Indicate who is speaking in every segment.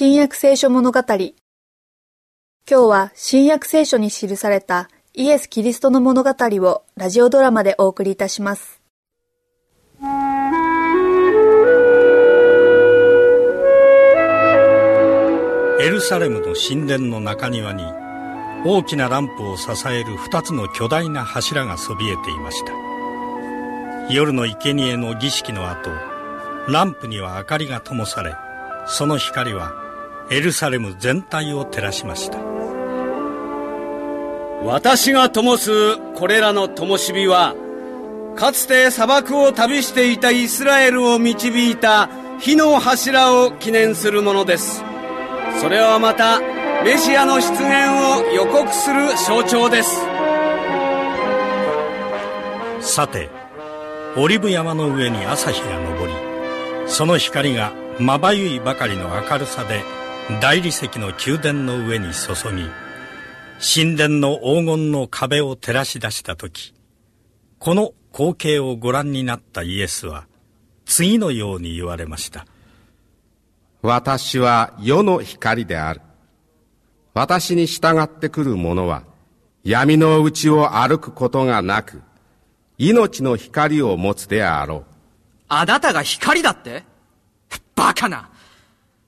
Speaker 1: 新約聖書物語。今日は新約聖書に記されたイエス・キリストの物語をラジオドラマでお送りいたします。
Speaker 2: エルサレムの神殿の中庭に大きなランプを支える二つの巨大な柱がそびえていました。夜の生贄の儀式の後ランプには明かりが灯されその光はエルサレム全体を照らしました。
Speaker 3: 私が灯すこれらの灯火はかつて砂漠を旅していたイスラエルを導いた火の柱を記念するものです。それはまたメシアの出現を予告する象徴です。
Speaker 2: さてオリブ山の上に朝日が昇りその光がまばゆいばかりの明るさで大理石の宮殿の上に注ぎ神殿の黄金の壁を照らし出した時この光景をご覧になったイエスは次のように言われました。
Speaker 4: 私は世の光である。私に従ってくる者は闇のうちを歩くことがなく命の光を持つであろう。
Speaker 5: あなたが光だって？バカな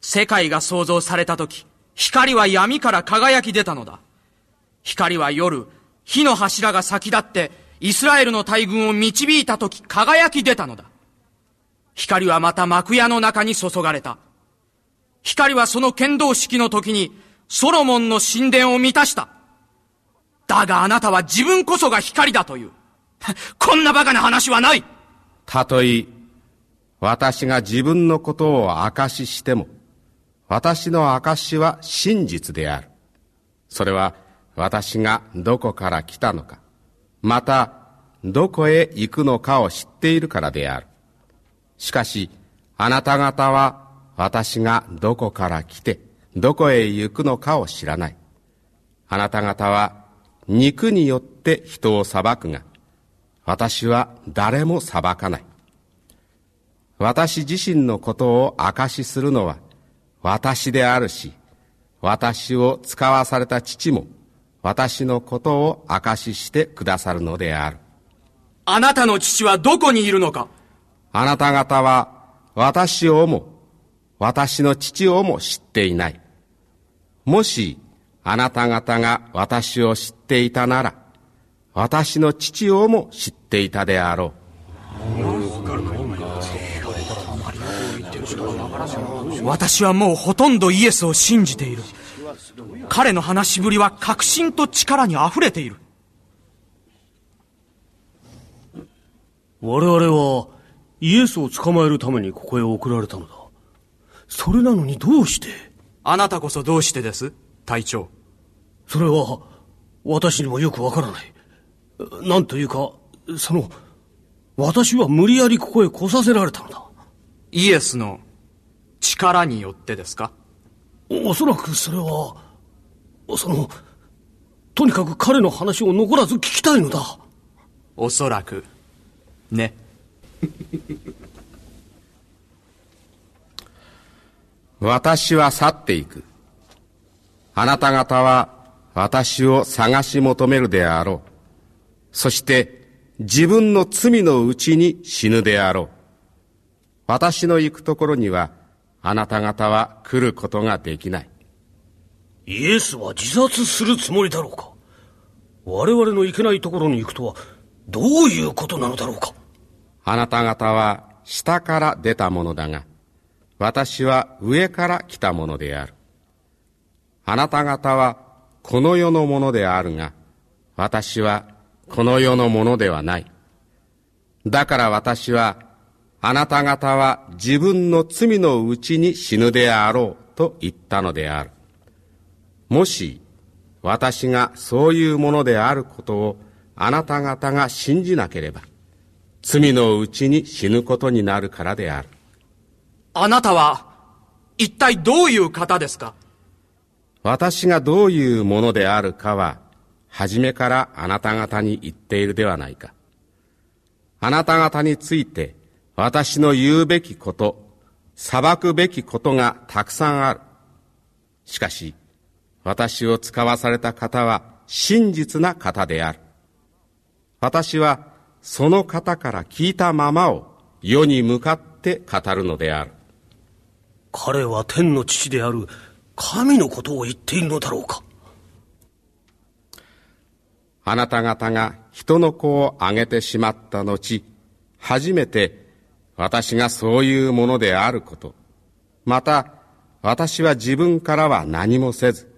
Speaker 5: 世界が創造された時光は闇から輝き出たのだ光は夜火の柱が先立ってイスラエルの大軍を導いた時輝き出たのだ光はまた幕屋の中に注がれた光はその剣道式の時にソロモンの神殿を満たした。だがあなたは自分こそが光だという。こんな馬鹿な話はない
Speaker 4: たとえ、私が自分のことを証ししても、私の証は真実である。それは私がどこから来たのか、またどこへ行くのかを知っているからである。しかし、あなた方は私がどこから来て、どこへ行くのかを知らない。あなた方は肉によって人を裁くが、私は誰も裁かない。私自身のことを証しするのは私であるし、私を使わされた父も私のことを証ししてくださるのである。
Speaker 5: あなたの父はどこにいるのか？
Speaker 4: あなた方は私をも私の父をも知っていない。もしあなた方が私を知っていたなら、私の父をも知っていたであろ
Speaker 5: う。私はもうほとんどイエスを信じている。彼の話しぶりは確信と力に溢れている。
Speaker 6: 我々はイエスを捕まえるためにここへ送られたのだ。それなのにどうして？
Speaker 5: あなたこそどうしてです？隊長。
Speaker 6: それは、私にもよくわからない。なんというか、その、私は無理やりここへ来させられたのだ。
Speaker 5: イエスの力によってですか？
Speaker 6: おそらくそれは、その、とにかく彼の話を残らず聞きたいのだ。
Speaker 5: おそらく、ね。
Speaker 4: 私は去っていく。あなた方は私を探し求めるであろう。そして自分の罪のうちに死ぬであろう。私の行くところにはあなた方は来ることができない。
Speaker 6: イエスは自殺するつもりだろうか？我々の行けないところに行くとはどういうことなのだろうか？
Speaker 4: あなた方は下から出たものだが、私は上から来たものである。あなた方はこの世のものであるが、私はこの世のものではない。だから私は、あなた方は自分の罪のうちに死ぬであろうと言ったのである。もし、私がそういうものであることをあなた方が信じなければ、罪のうちに死ぬことになるからである。
Speaker 5: あなたは、一体どういう方ですか？
Speaker 4: 私がどういうものであるかは、初めからあなた方に言っているではないか。あなた方について、私の言うべきこと、裁くべきことがたくさんある。しかし、私を使わされた方は真実な方である。私はその方から聞いたままを世に向かって語るのである。
Speaker 6: 彼は天の父である神のことを言っているのだろうか
Speaker 4: あなた方が人の子をあげてしまった後、初めて私がそういうものであること、また私は自分からは何もせず、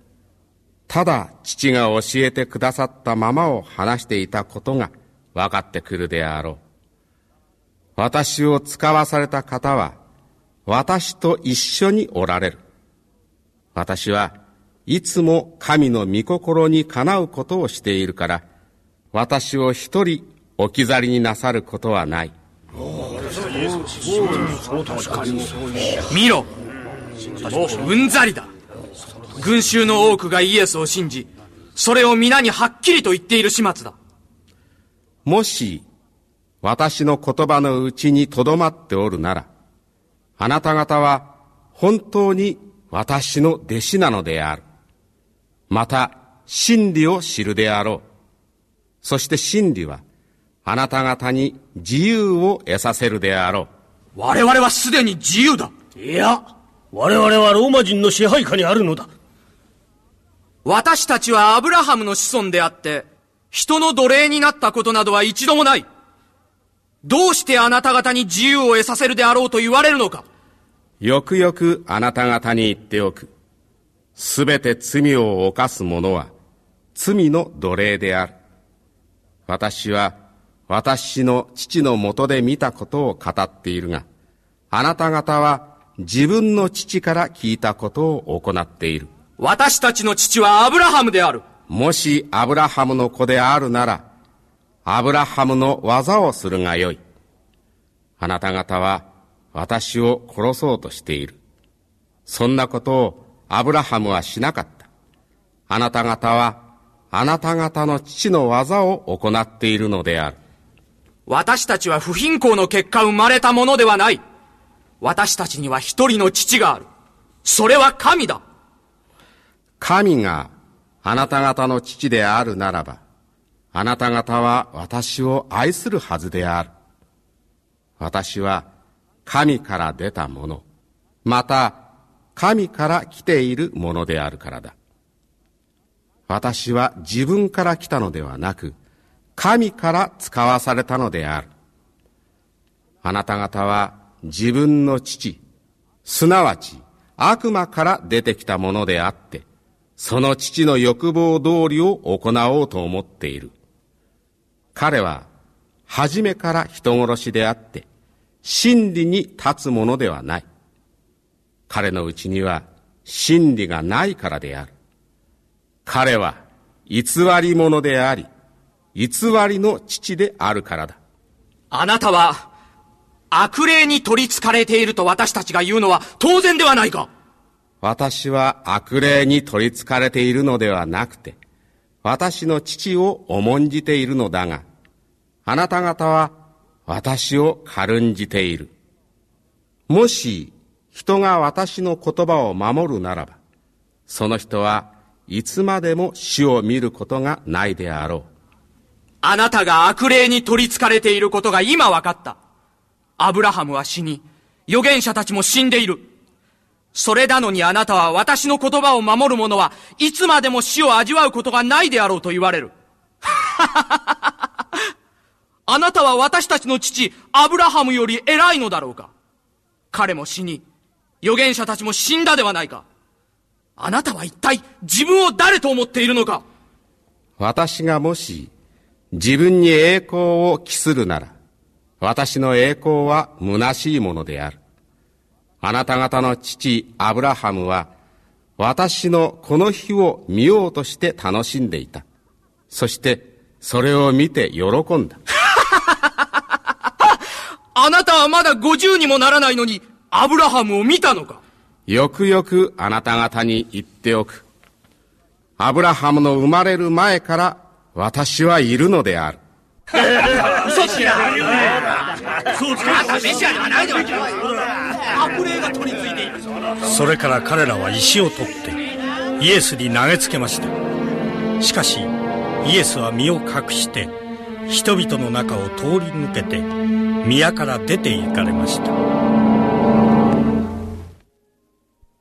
Speaker 4: ただ父が教えてくださったままを話していたことが分かってくるであろう。私を使わされた方は、私と一緒におられる。私はいつも神の御心にかなうことをしているから、私を一人置き去りになさることはない。
Speaker 5: 見ろううんざりだ群衆の多くがイエスを信じそれを皆にはっきりと言っている始末だ
Speaker 4: もし、私の言葉のうちにとどまっておるなら、あなた方は本当に私の弟子なのである。また、真理を知るであろう。そして真理は、あなた方に自由を得させるであろ
Speaker 5: う。我々はすでに自由だ。
Speaker 6: いや、我々はローマ人の支配下にあるのだ。
Speaker 5: 私たちはアブラハムの子孫であって、人の奴隷になったことなどは一度もない。どうしてあなた方に自由を得させるであろうと言われるのか
Speaker 4: よくよくあなた方に言っておく。すべて罪を犯す者は罪の奴隷である。私は私の父のもとで見たことを語っているが、あなた方は自分の父から聞いたことを行っている。
Speaker 5: 私たちの父はアブラハムである。
Speaker 4: もしアブラハムの子であるなら、アブラハムの技をするがよい。あなた方は私を殺そうとしている。そんなことをアブラハムはしなかった。あなた方はあなた方の父の技を行っているのである。
Speaker 5: 私たちは不貧困の結果生まれたものではない。私たちには一人の父がある。それは神だ。
Speaker 4: 神があなた方の父であるならば、あなた方は私を愛するはずである。私は神から出たもの、また神から来ているものであるからだ。私は自分から来たのではなく、神から使わされたのである。あなた方は自分の父、すなわち悪魔から出てきたものであって、その父の欲望通りを行おうと思っている。彼は、初めから人殺しであって、真理に立つものではない。彼のうちには真理がないからである。彼は偽り者であり、偽りの父であるからだ。
Speaker 5: あなたは悪霊に取り憑かれていると私たちが言うのは当然ではないか
Speaker 4: 私は悪霊に取り憑かれているのではなくて、私の父を重んじているのだが、あなた方は私を軽んじている。もし人が私の言葉を守るならば、その人はいつまでも死を見ることがないであろう。
Speaker 5: あなたが悪霊に取り憑かれていることが今分かった。アブラハムは死に、預言者たちも死んでいる。それなのにあなたは私の言葉を守る者はいつまでも死を味わうことがないであろうと言われる。あなたは私たちの父、アブラハムより偉いのだろうか彼も死に、預言者たちも死んだではないか。あなたは一体自分を誰と思っているのか
Speaker 4: 私がもし自分に栄光を期するなら、私の栄光は虚しいものである。あなた方の父アブラハムは、私のこの日を見ようとして楽しんでいた。そして、それを見て喜んだ。
Speaker 5: あなたはまだ50にもならないのに、アブラハムを見たのか？
Speaker 4: よくよくあなた方に言っておく。アブラハムの生まれる前から私はいるのである。
Speaker 5: 嘘つきなそうつかメシアではないで悪霊が取り付いている
Speaker 2: それから彼らは石を取ってイエスに投げつけました。しかしイエスは身を隠して人々の中を通り抜けて宮から出て行かれました。